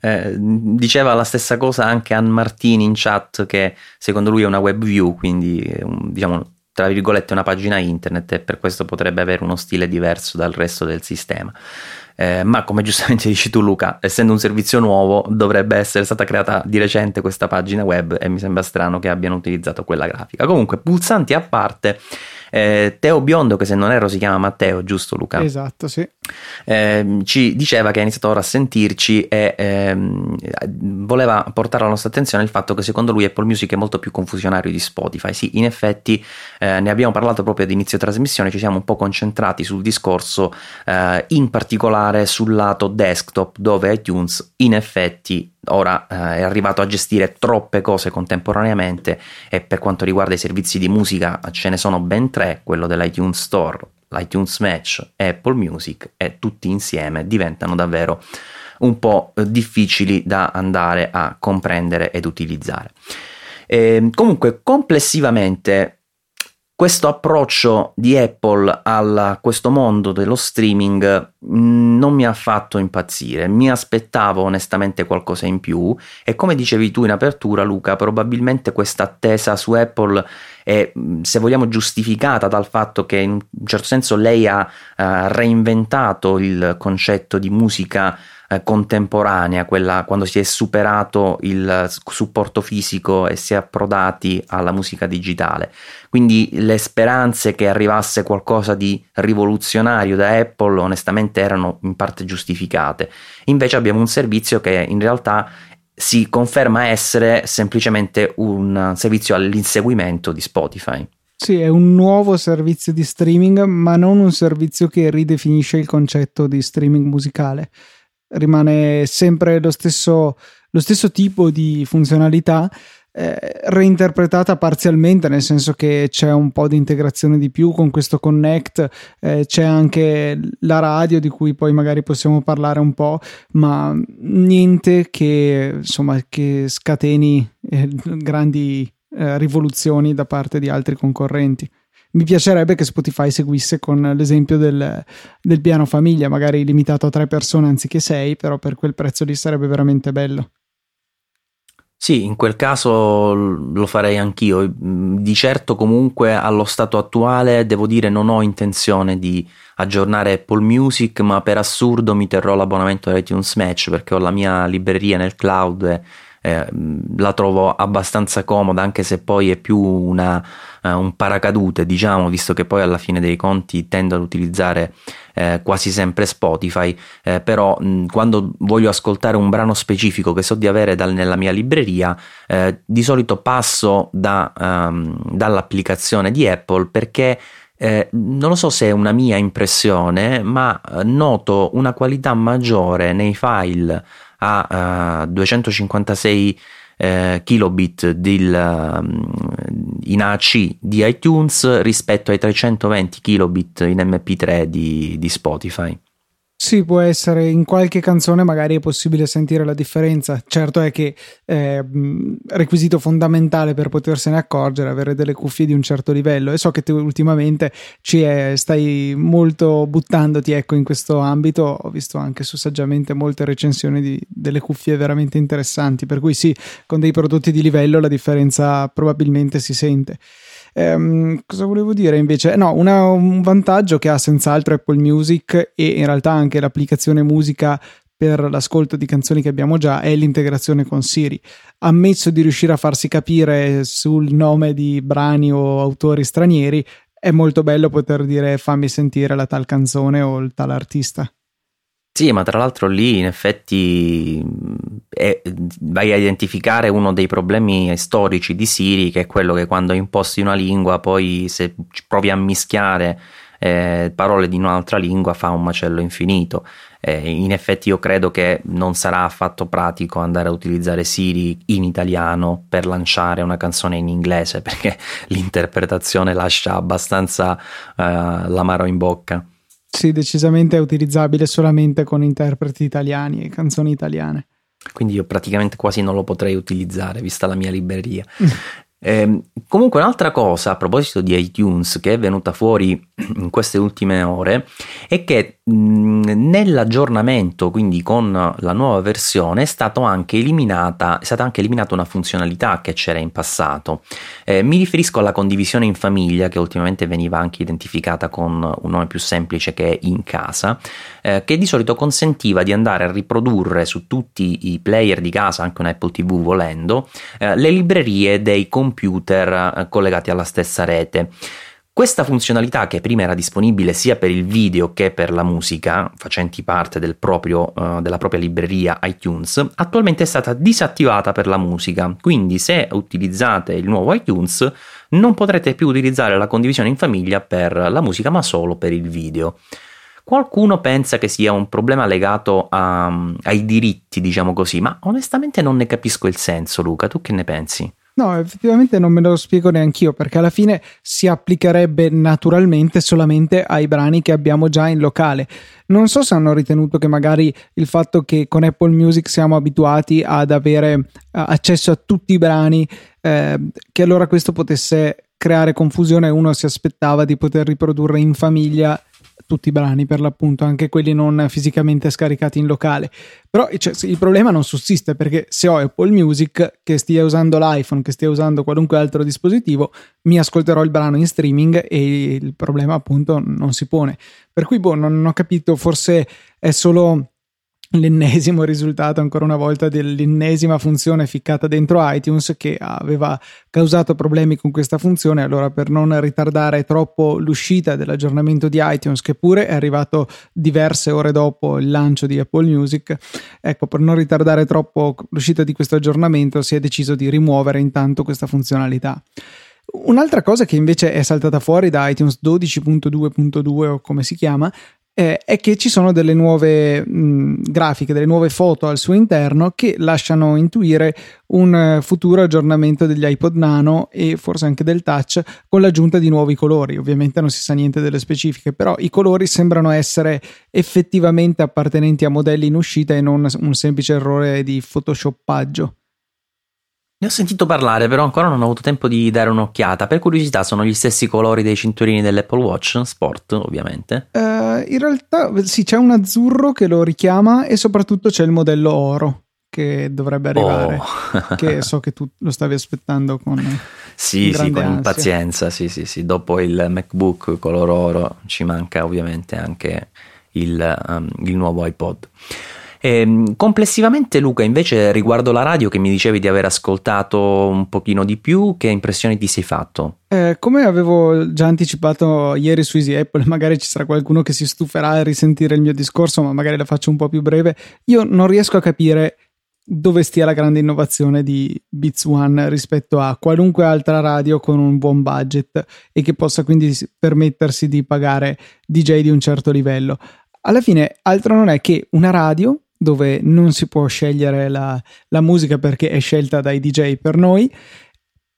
eh, diceva la stessa cosa anche Ann Martini in chat che secondo lui è una web view, quindi diciamo tra virgolette una pagina internet e per questo potrebbe avere uno stile diverso dal resto del sistema. Eh, ma come giustamente dici tu Luca, essendo un servizio nuovo dovrebbe essere stata creata di recente questa pagina web e mi sembra strano che abbiano utilizzato quella grafica. Comunque, pulsanti a parte, eh, Teo Biondo, che se non erro si chiama Matteo, giusto Luca? Esatto, sì. Eh, ci diceva che ha iniziato ora a sentirci e ehm, voleva portare alla nostra attenzione il fatto che secondo lui Apple Music è molto più confusionario di Spotify. Sì, in effetti eh, ne abbiamo parlato proprio ad inizio trasmissione, ci siamo un po' concentrati sul discorso, eh, in particolare sul lato desktop, dove iTunes in effetti ora eh, è arrivato a gestire troppe cose contemporaneamente e per quanto riguarda i servizi di musica ce ne sono ben tre, quello dell'iTunes Store, l'iTunes Match e Apple Music e tutti insieme diventano davvero un po' difficili da andare a comprendere ed utilizzare. E, ehm, comunque complessivamente questo approccio di Apple a questo mondo dello streaming mm, non mi ha fatto impazzire, mi aspettavo onestamente qualcosa in più. E come dicevi tu in apertura Luca, probabilmente questa attesa su Apple è mm, se vogliamo giustificata dal fatto che in un certo senso lei ha uh, reinventato il concetto di musica eh, contemporanea, quella quando si è superato il supporto fisico e si è approdati alla musica digitale. Quindi le speranze che arrivasse qualcosa di rivoluzionario da Apple onestamente erano in parte giustificate. Invece abbiamo un servizio che in realtà si conferma essere semplicemente un servizio all'inseguimento di Spotify. Sì, è un nuovo servizio di streaming, ma non un servizio che ridefinisce il concetto di streaming musicale rimane sempre lo stesso, lo stesso tipo di funzionalità. Eh, reinterpretata parzialmente, nel senso che c'è un po' di integrazione di più con questo Connect, eh, c'è anche la radio di cui poi magari possiamo parlare un po', ma niente che insomma che scateni eh, grandi eh, rivoluzioni da parte di altri concorrenti mi piacerebbe che Spotify seguisse con l'esempio del, del, piano famiglia, magari limitato a tre persone anziché sei, però per quel prezzo lì sarebbe veramente bello. Sì, in quel caso lo farei anch'io. Di certo comunque allo stato attuale devo dire non ho intenzione di aggiornare Apple Music, ma per assurdo mi terrò l'abbonamento iTunes Match perché ho la mia libreria nel cloud e eh, la trovo abbastanza comoda anche se poi è più una, uh, un paracadute diciamo visto che poi alla fine dei conti tendo ad utilizzare eh, quasi sempre Spotify eh, però mh, quando voglio ascoltare un brano specifico che so di avere dal, nella mia libreria eh, di solito passo da, um, dall'applicazione di Apple perché eh, non lo so se è una mia impressione, ma eh, noto una qualità maggiore nei file a uh, 256 eh, kilobit del, um, in AC di iTunes rispetto ai 320 kilobit in MP3 di, di Spotify. Sì, può essere in qualche canzone magari è possibile sentire la differenza. Certo è che è requisito fondamentale per potersene accorgere avere delle cuffie di un certo livello e so che tu ultimamente ci è, stai molto buttandoti ecco, in questo ambito. Ho visto anche su saggiamente molte recensioni di, delle cuffie veramente interessanti, per cui sì, con dei prodotti di livello la differenza probabilmente si sente. Ehm, cosa volevo dire invece? No, una, un vantaggio che ha senz'altro Apple Music e in realtà anche l'applicazione musica per l'ascolto di canzoni che abbiamo già è l'integrazione con Siri. Ammesso di riuscire a farsi capire sul nome di brani o autori stranieri, è molto bello poter dire fammi sentire la tal canzone o il tal artista. Sì, ma tra l'altro lì in effetti è, vai a identificare uno dei problemi storici di Siri, che è quello che quando imposti una lingua, poi se provi a mischiare eh, parole di un'altra lingua fa un macello infinito. Eh, in effetti io credo che non sarà affatto pratico andare a utilizzare Siri in italiano per lanciare una canzone in inglese perché l'interpretazione lascia abbastanza eh, l'amaro in bocca. Sì, decisamente è utilizzabile solamente con interpreti italiani e canzoni italiane. Quindi io praticamente quasi non lo potrei utilizzare vista la mia libreria. Eh, comunque un'altra cosa a proposito di iTunes che è venuta fuori in queste ultime ore è che nell'aggiornamento, quindi con la nuova versione, è, stato anche eliminata, è stata anche eliminata una funzionalità che c'era in passato. Eh, mi riferisco alla condivisione in famiglia che ultimamente veniva anche identificata con un nome più semplice che è in casa, eh, che di solito consentiva di andare a riprodurre su tutti i player di casa, anche un Apple TV volendo, eh, le librerie dei computer computer eh, collegati alla stessa rete. Questa funzionalità, che prima era disponibile sia per il video che per la musica, facenti parte del proprio, uh, della propria libreria iTunes, attualmente è stata disattivata per la musica. Quindi, se utilizzate il nuovo iTunes, non potrete più utilizzare la condivisione in famiglia per la musica, ma solo per il video. Qualcuno pensa che sia un problema legato a, ai diritti, diciamo così, ma onestamente non ne capisco il senso, Luca. Tu che ne pensi? No, effettivamente non me lo spiego neanche io perché alla fine si applicherebbe naturalmente solamente ai brani che abbiamo già in locale. Non so se hanno ritenuto che magari il fatto che con Apple Music siamo abituati ad avere eh, accesso a tutti i brani, eh, che allora questo potesse creare confusione e uno si aspettava di poter riprodurre in famiglia tutti i brani per l'appunto, anche quelli non fisicamente scaricati in locale. Però cioè, il problema non sussiste perché se ho Apple Music che stia usando l'iPhone, che stia usando qualunque altro dispositivo, mi ascolterò il brano in streaming e il problema appunto non si pone. Per cui boh, non ho capito, forse è solo l'ennesimo risultato ancora una volta dell'ennesima funzione ficcata dentro iTunes che aveva causato problemi con questa funzione. Allora per non ritardare troppo l'uscita dell'aggiornamento di iTunes che pure è arrivato diverse ore dopo il lancio di Apple Music ecco per non ritardare troppo l'uscita di questo aggiornamento si è deciso di rimuovere intanto questa funzionalità. Un'altra cosa che invece è saltata fuori da iTunes 12.2.2 o come si chiama eh, è che ci sono delle nuove mh, grafiche, delle nuove foto al suo interno che lasciano intuire un uh, futuro aggiornamento degli iPod Nano e forse anche del touch con l'aggiunta di nuovi colori. Ovviamente non si sa niente delle specifiche, però i colori sembrano essere effettivamente appartenenti a modelli in uscita e non un semplice errore di photoshoppaggio. Ne ho sentito parlare, però ancora non ho avuto tempo di dare un'occhiata. Per curiosità, sono gli stessi colori dei cinturini dell'Apple Watch Sport, ovviamente? Uh, in realtà sì, c'è un azzurro che lo richiama e soprattutto c'è il modello oro che dovrebbe arrivare. Oh. che so che tu lo stavi aspettando con. Sì, sì, con impazienza. Sì, sì, sì. Dopo il MacBook color oro ci manca ovviamente anche il, um, il nuovo iPod. E, ehm, complessivamente, Luca, invece, riguardo la radio che mi dicevi di aver ascoltato un pochino di più, che impressioni ti sei fatto? Eh, come avevo già anticipato ieri su Easy Apple, magari ci sarà qualcuno che si stuferà a risentire il mio discorso, ma magari la faccio un po' più breve. Io non riesco a capire dove stia la grande innovazione di Beats One rispetto a qualunque altra radio con un buon budget e che possa quindi permettersi di pagare DJ di un certo livello. Alla fine, altro non è che una radio dove non si può scegliere la, la musica perché è scelta dai DJ per noi,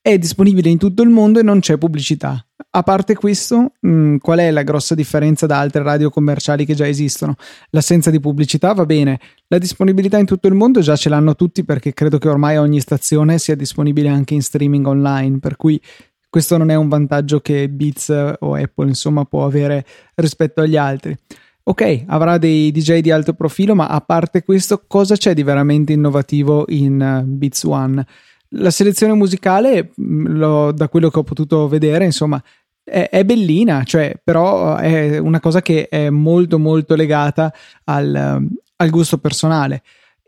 è disponibile in tutto il mondo e non c'è pubblicità. A parte questo, mh, mm, qual è la grossa differenza da altre radio commerciali che già esistono? L'assenza di pubblicità va bene, la disponibilità in tutto il mondo già ce l'hanno tutti perché credo che ormai ogni stazione sia disponibile anche in streaming online, per cui questo non è un vantaggio che Beats o Apple insomma può avere rispetto agli altri. Ok, avrà dei DJ di alto profilo, ma a parte questo, cosa c'è di veramente innovativo in uh, Beats One? La selezione musicale, mm, lo, da quello che ho potuto vedere, insomma, è, è, bellina, cioè, però è una cosa che è molto molto legata al, al gusto personale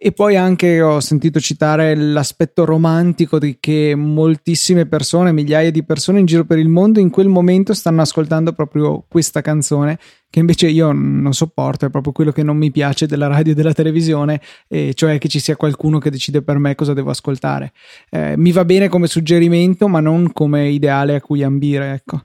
E poi anche ho sentito citare l'aspetto romantico di che moltissime persone, migliaia di persone in giro per il mondo in quel momento stanno ascoltando proprio questa canzone che invece io non sopporto, è proprio quello che non mi piace della radio e della televisione, e cioè che ci sia qualcuno che decide per me cosa devo ascoltare. Eh, mi va bene come suggerimento, ma non come ideale a cui ambire, ecco.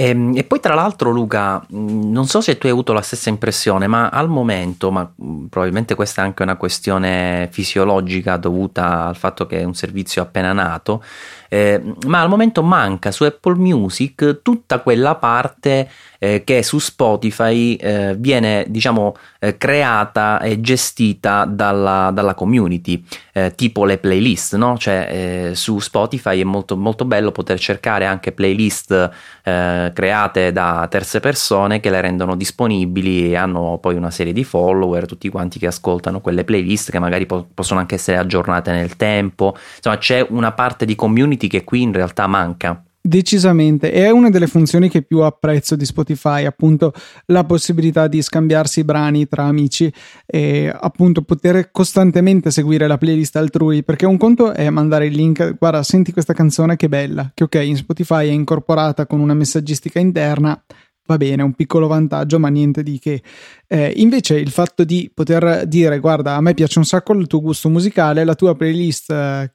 E, ehm, e, poi tra l'altro Luca, non so se tu hai avuto la stessa impressione, ma al momento, ma probabilmente questa è anche una questione fisiologica dovuta al fatto che è un servizio appena nato, eh, ma al momento manca su Apple Music tutta quella parte eh, che su Spotify eh, viene diciamo eh, creata e gestita dalla, dalla community eh, tipo le playlist no? cioè eh, su Spotify è molto, molto bello poter cercare anche playlist create da terze persone che le rendono disponibili e hanno poi una serie di follower tutti quanti che ascoltano quelle playlist che magari po- possono anche essere aggiornate nel tempo insomma c'è una parte di community che qui in realtà manca. Decisamente, è una delle funzioni che più apprezzo di Spotify, appunto la possibilità di scambiarsi brani tra amici e appunto poter costantemente seguire la playlist altrui, perché un conto è mandare il link, guarda, senti questa canzone che bella, che ok, in Spotify è incorporata con una messaggistica interna, va bene, un piccolo vantaggio, ma niente di che. Eh, invece il fatto di poter dire, guarda, a me piace un sacco il tuo gusto musicale, la tua playlist,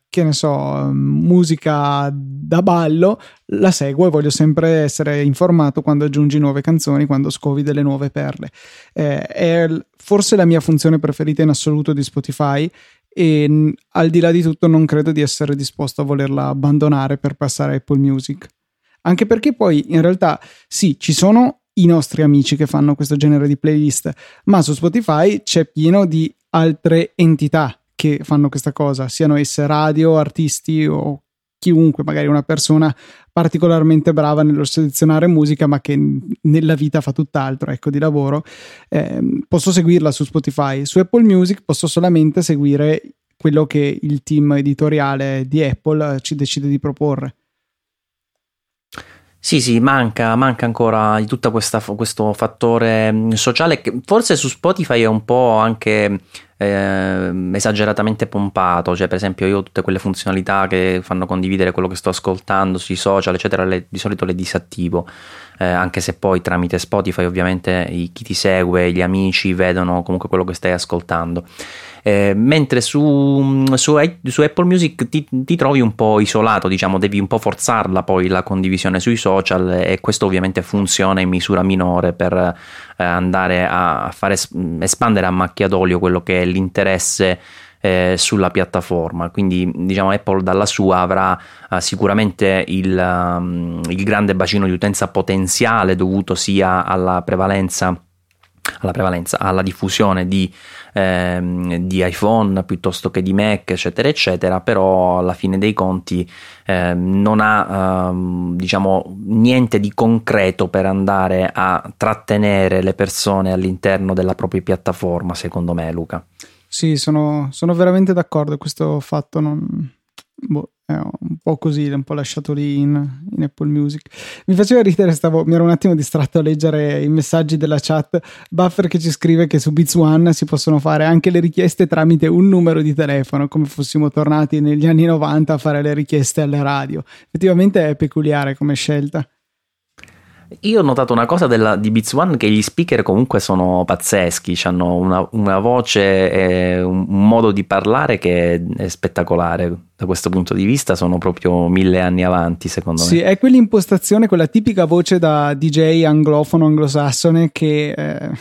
che ne so, musica da ballo, la seguo e voglio sempre essere informato quando aggiungi nuove canzoni, quando scovi delle nuove perle. Eh, è forse la mia funzione preferita in assoluto di Spotify e al di là di tutto non credo di essere disposto a volerla abbandonare per passare a Apple Music. Anche perché poi in realtà sì, ci sono i nostri amici che fanno questo genere di playlist, ma su Spotify c'è pieno di altre entità che fanno questa cosa, siano esse radio, artisti o chiunque, magari una persona particolarmente brava nello selezionare musica, ma che nella vita fa tutt'altro, ecco, di lavoro. Eh, posso seguirla su Spotify. Su Apple Music posso solamente seguire quello che il team editoriale di Apple ci decide di proporre. Sì, sì, manca, manca ancora di tutto questo fattore mm, sociale che forse su Spotify è un po' anche eh, esageratamente pompato, cioè per esempio io ho tutte quelle funzionalità che fanno condividere quello che sto ascoltando sui social, eccetera, le, di solito le disattivo, eh, anche se poi tramite Spotify ovviamente chi ti segue, gli amici vedono comunque quello che stai ascoltando. Eh, mentre su, su, su, Apple Music ti, ti, trovi un po' isolato, diciamo, devi un po' forzarla poi la condivisione sui social e questo ovviamente funziona in misura minore per eh, andare a fare espandere a macchia d'olio quello che è l'interesse eh, sulla piattaforma. Quindi, diciamo, Apple dalla sua avrà uh, sicuramente il, um, il, grande bacino di utenza potenziale dovuto sia alla prevalenza alla prevalenza, alla diffusione di, ehm, di, iPhone piuttosto che di Mac, eccetera, eccetera, però alla fine dei conti ehm, non ha ehm, diciamo niente di concreto per andare a trattenere le persone all'interno della propria piattaforma, secondo me, Luca. Sì, sono, sono veramente d'accordo. Questo fatto non, boh, è un po' così, l'ho un po' lasciato lì in, in Apple Music. Mi faceva ridere, stavo, mi ero un attimo distratto a leggere i messaggi della chat. Buffer che ci scrive che su Beats One si possono fare anche le richieste tramite un numero di telefono, come fossimo tornati negli anni 90 a fare le richieste alle radio. Effettivamente è peculiare come scelta. Io ho notato una cosa della, di Beats One che gli speaker comunque sono pazzeschi, hanno una, una voce e un, un, modo di parlare che è spettacolare. Da questo punto di vista sono proprio mille anni avanti, secondo sì, me. Sì, è quell'impostazione, quella tipica voce da DJ anglofono, anglosassone che eh,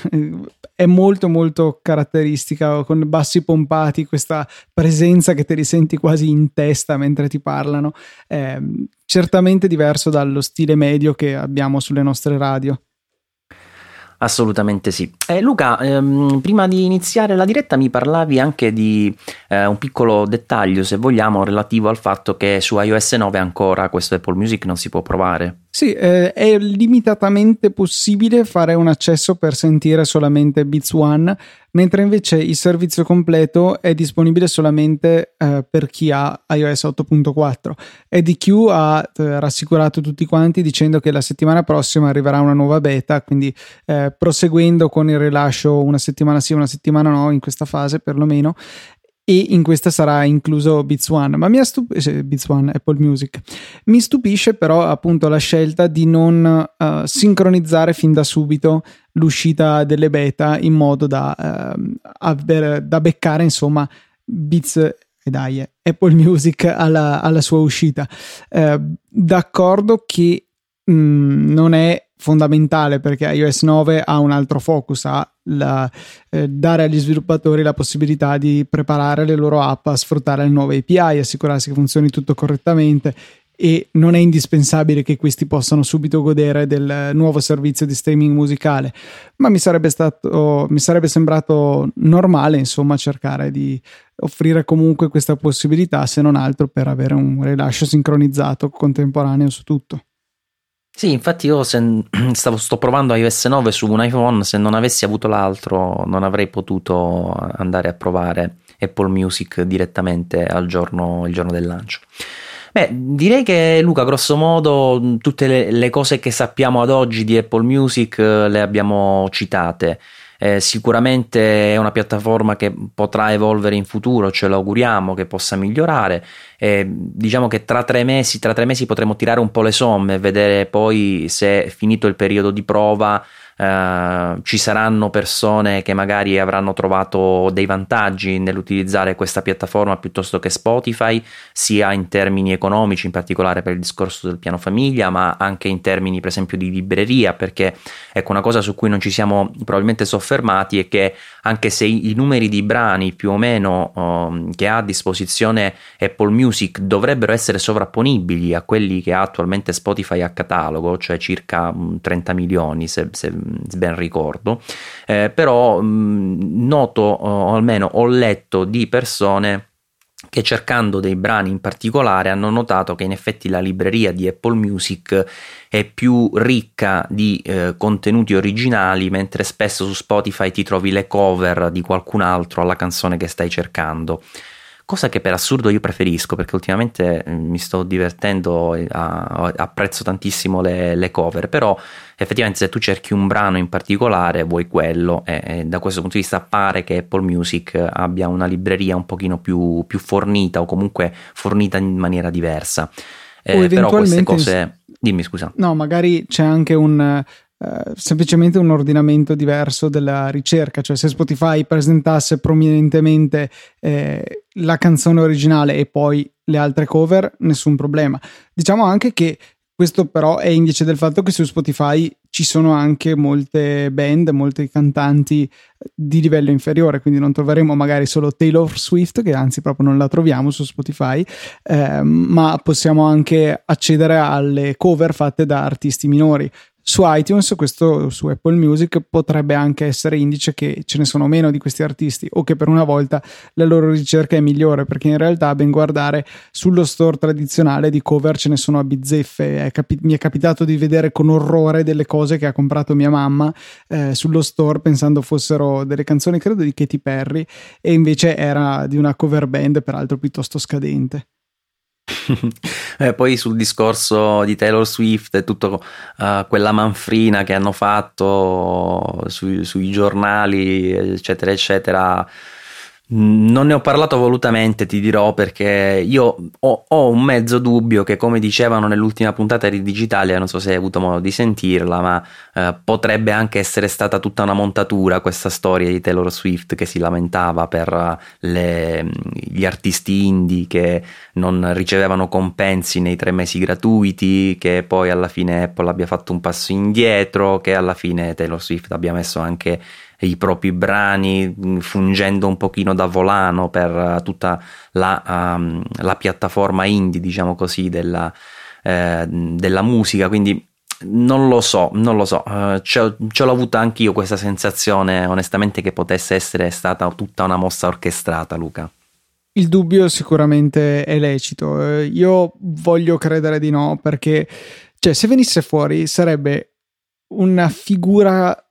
è molto molto caratteristica, con bassi pompati, questa presenza che te li senti quasi in testa mentre ti parlano. Eh, certamente diverso dallo stile medio che abbiamo sulle nostre radio. Assolutamente sì. Eh, Luca, ehm, prima di iniziare la diretta mi parlavi anche di eh, un piccolo dettaglio, se vogliamo, relativo al fatto che su iOS 9 ancora questo Apple Music non si può provare. Sì, eh, è limitatamente possibile fare un accesso per sentire solamente Beats One, mentre invece il servizio completo è disponibile solamente eh, per chi ha iOS 8.4. EDQ ha eh, rassicurato tutti quanti dicendo che la settimana prossima arriverà una nuova beta, quindi eh, proseguendo con il rilascio una settimana sì, una settimana no, in questa fase perlomeno, e in questa sarà incluso Beats One, ma mi ha eh, Beats One, Apple Music. Mi stupisce però appunto la scelta di non uh, sincronizzare fin da subito l'uscita delle beta in modo da, uh, aver, da beccare insomma Beats e dai, Apple Music alla, alla sua uscita. Uh, d'accordo che mh, mm, non è fondamentale perché iOS 9 ha un altro focus, ha la, eh, dare agli sviluppatori la possibilità di preparare le loro app a sfruttare le nuove API, assicurarsi che funzioni tutto correttamente e non è indispensabile che questi possano subito godere del nuovo servizio di streaming musicale, ma mi sarebbe, stato, mi sarebbe sembrato normale insomma cercare di offrire comunque questa possibilità se non altro per avere un rilascio sincronizzato contemporaneo su tutto. Sì, infatti io se, stavo, sto provando iOS 9 su un iPhone, se non avessi avuto l'altro non avrei potuto andare a provare Apple Music direttamente al giorno, il giorno del lancio. Beh, direi che Luca, grosso modo, tutte le, le cose che sappiamo ad oggi di Apple Music eh, le abbiamo citate. Eh, sicuramente è una piattaforma che potrà evolvere in futuro, ce l'auguriamo che possa migliorare. Eh, diciamo che tra tre, mesi, tra tre mesi potremo tirare un po' le somme e vedere poi se finito il periodo di prova Uh, ci saranno persone che magari avranno trovato dei vantaggi nell'utilizzare questa piattaforma piuttosto che Spotify, sia in termini economici, in particolare per il discorso del piano famiglia, ma anche in termini, per esempio, di libreria, perché ecco una cosa su cui non ci siamo probabilmente soffermati è che anche se i, numeri di brani più o meno um, che ha a disposizione Apple Music dovrebbero essere sovrapponibili a quelli che ha attualmente Spotify a catalogo, cioè circa um, 30 milioni, se, se ben ricordo, eh, però mh, noto o almeno ho letto di persone che cercando dei brani in particolare hanno notato che in effetti la libreria di Apple Music è più ricca di eh, contenuti originali, mentre spesso su Spotify ti trovi le cover di qualcun altro alla canzone che stai cercando cosa che per assurdo io preferisco perché ultimamente mm, mi sto divertendo e apprezzo tantissimo le, le, cover, però effettivamente se tu cerchi un brano in particolare vuoi quello e, e, da questo punto di vista pare che Apple Music abbia una libreria un pochino più, più fornita o comunque fornita in maniera diversa. Eh, però queste cose... Dimmi scusa. No, magari c'è anche un Uh, semplicemente un ordinamento diverso della ricerca, cioè se Spotify presentasse prominentemente eh, la canzone originale e poi le altre cover, nessun problema. Diciamo anche che questo però è indice del fatto che su Spotify ci sono anche molte band, molti cantanti di livello inferiore, quindi non troveremo magari solo Taylor Swift, che anzi proprio non la troviamo su Spotify, eh, ma possiamo anche accedere alle cover fatte da artisti minori su iTunes, questo su Apple Music potrebbe anche essere indice che ce ne sono meno di questi artisti o che per una volta la loro ricerca è migliore, perché in realtà ben guardare sullo store tradizionale di cover ce ne sono a bizzeffe. È capi- mi è capitato di vedere con orrore delle cose che ha comprato mia mamma eh, sullo store pensando fossero delle canzoni, credo di Katy Perry, e invece era di una cover band, peraltro piuttosto scadente. Eh, poi sul discorso di Taylor Swift e tutta uh, quella manfrina che hanno fatto sui, sui giornali, eccetera, eccetera non ne ho parlato volutamente, ti dirò, perché io ho, ho, un mezzo dubbio che, come dicevano nell'ultima puntata di Digitalia, non so se hai avuto modo di sentirla, ma eh, potrebbe anche essere stata tutta una montatura questa storia di Taylor Swift che si lamentava per le, gli artisti indie che non ricevevano compensi nei tre mesi gratuiti, che poi alla fine Apple abbia fatto un passo indietro, che alla fine Taylor Swift abbia messo anche i propri brani, mm, fungendo un pochino da volano per eh, tutta la, um, la piattaforma indie, diciamo così, della, eh, della musica. Quindi non lo so, non lo so, uh, ce, l'ho avuta anch'io questa sensazione, onestamente, che potesse essere stata tutta una mossa orchestrata, Luca. Il dubbio sicuramente è lecito. Io voglio credere di no perché Cioè, se venisse fuori sarebbe una figura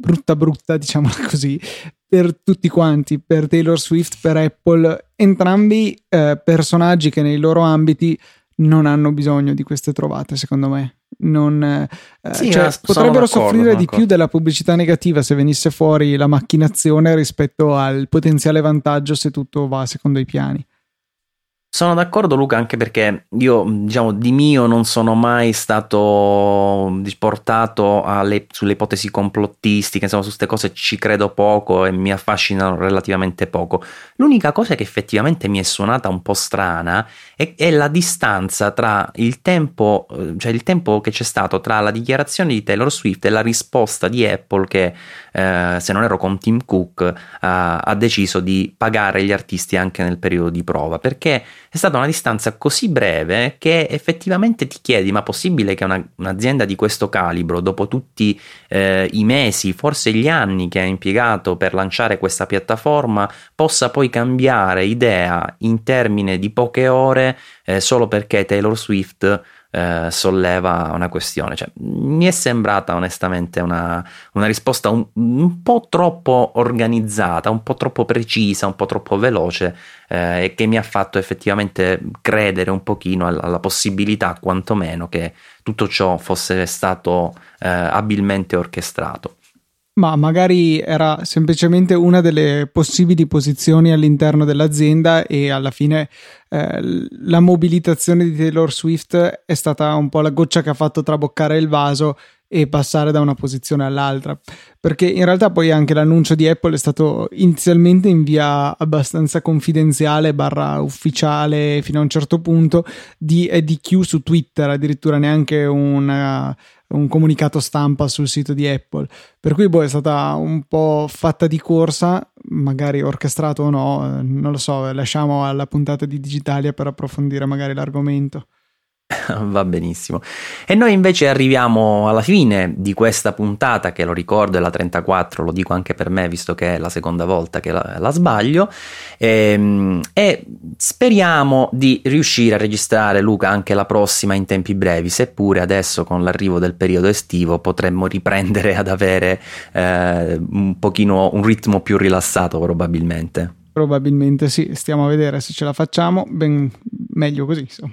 brutta brutta, diciamola così, per tutti quanti, per Taylor Swift, per Apple, entrambi eh, personaggi che nei loro ambiti non hanno bisogno di queste trovate, secondo me. Non, eh, sì, cioè, potrebbero soffrire di più della pubblicità negativa se venisse fuori la macchinazione rispetto al potenziale vantaggio se tutto va secondo i piani. Sono d'accordo Luca anche perché io diciamo di mio non sono mai stato portato alle, sulle ipotesi complottistiche, insomma su queste cose ci credo poco e mi affascinano relativamente poco. L'unica cosa che effettivamente mi è suonata un po' strana è, è la distanza tra il tempo, cioè il tempo che c'è stato tra la dichiarazione di Taylor Swift e la risposta di Apple che eh, se non ero con Tim Cook eh, ha deciso di pagare gli artisti anche nel periodo di prova perché è stata una distanza così breve che effettivamente ti chiedi: ma possibile che una, un'azienda di questo calibro, dopo tutti eh, i mesi, forse gli anni che ha impiegato per lanciare questa piattaforma, possa poi cambiare idea in termini di poche ore eh, solo perché Taylor Swift eh, solleva una questione. Cioè, mi è sembrata onestamente una, una risposta un, un, po' troppo organizzata, un po' troppo precisa, un po' troppo veloce eh, e che mi ha fatto effettivamente credere un pochino alla, alla possibilità, quantomeno, che tutto ciò fosse stato eh, abilmente orchestrato ma magari era semplicemente una delle possibili posizioni all'interno dell'azienda e alla fine eh, la mobilitazione di Taylor Swift è stata un po' la goccia che ha fatto traboccare il vaso e passare da una posizione all'altra. Perché in realtà poi anche l'annuncio di Apple è stato inizialmente in via abbastanza confidenziale barra ufficiale fino a un certo punto di EDQ su Twitter addirittura neanche una un comunicato stampa sul sito di Apple. Per cui boh, è stata un po' fatta di corsa, magari orchestrato o no, eh, non lo so, lasciamo alla puntata di Digitalia per approfondire magari l'argomento. Va benissimo. E noi invece arriviamo alla fine di questa puntata, che lo ricordo è la 34, lo dico anche per me, visto che è la seconda volta che la, la sbaglio. E, ehm, e, speriamo di riuscire a registrare, Luca, anche la prossima in tempi brevi, seppure adesso con l'arrivo del periodo estivo potremmo riprendere ad avere eh, un pochino un ritmo più rilassato, probabilmente. Probabilmente sì, stiamo a vedere se ce la facciamo, ben meglio così, insomma.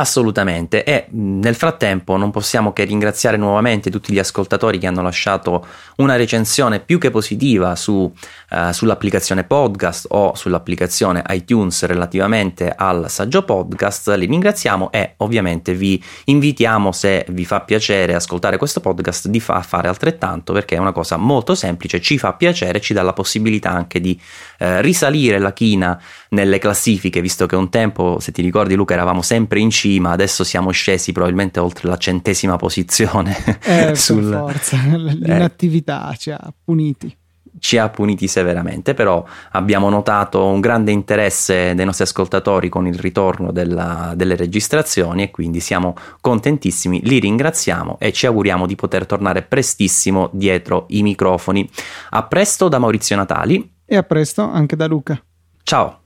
Assolutamente. E nel frattempo non possiamo che ringraziare nuovamente tutti gli ascoltatori che hanno lasciato una recensione più che positiva su, uh, sull'applicazione podcast o sull'applicazione iTunes relativamente al saggio podcast, li ringraziamo e ovviamente vi invitiamo se vi fa piacere ascoltare questo podcast di fa- fare altrettanto perché è una cosa molto semplice, ci fa piacere, ci dà la possibilità anche di uh, risalire la china nelle classifiche visto che un tempo, se ti ricordi Luca, eravamo sempre in cima adesso siamo scesi probabilmente oltre la centesima posizione. Eh, sul... forza, l'inattività eh. ci ha puniti ci ha puniti severamente, però abbiamo notato un grande interesse dei nostri ascoltatori con il ritorno della, delle registrazioni e quindi siamo contentissimi, li ringraziamo e ci auguriamo di poter tornare prestissimo dietro i microfoni. A presto da Maurizio Natali e a presto anche da Luca. Ciao.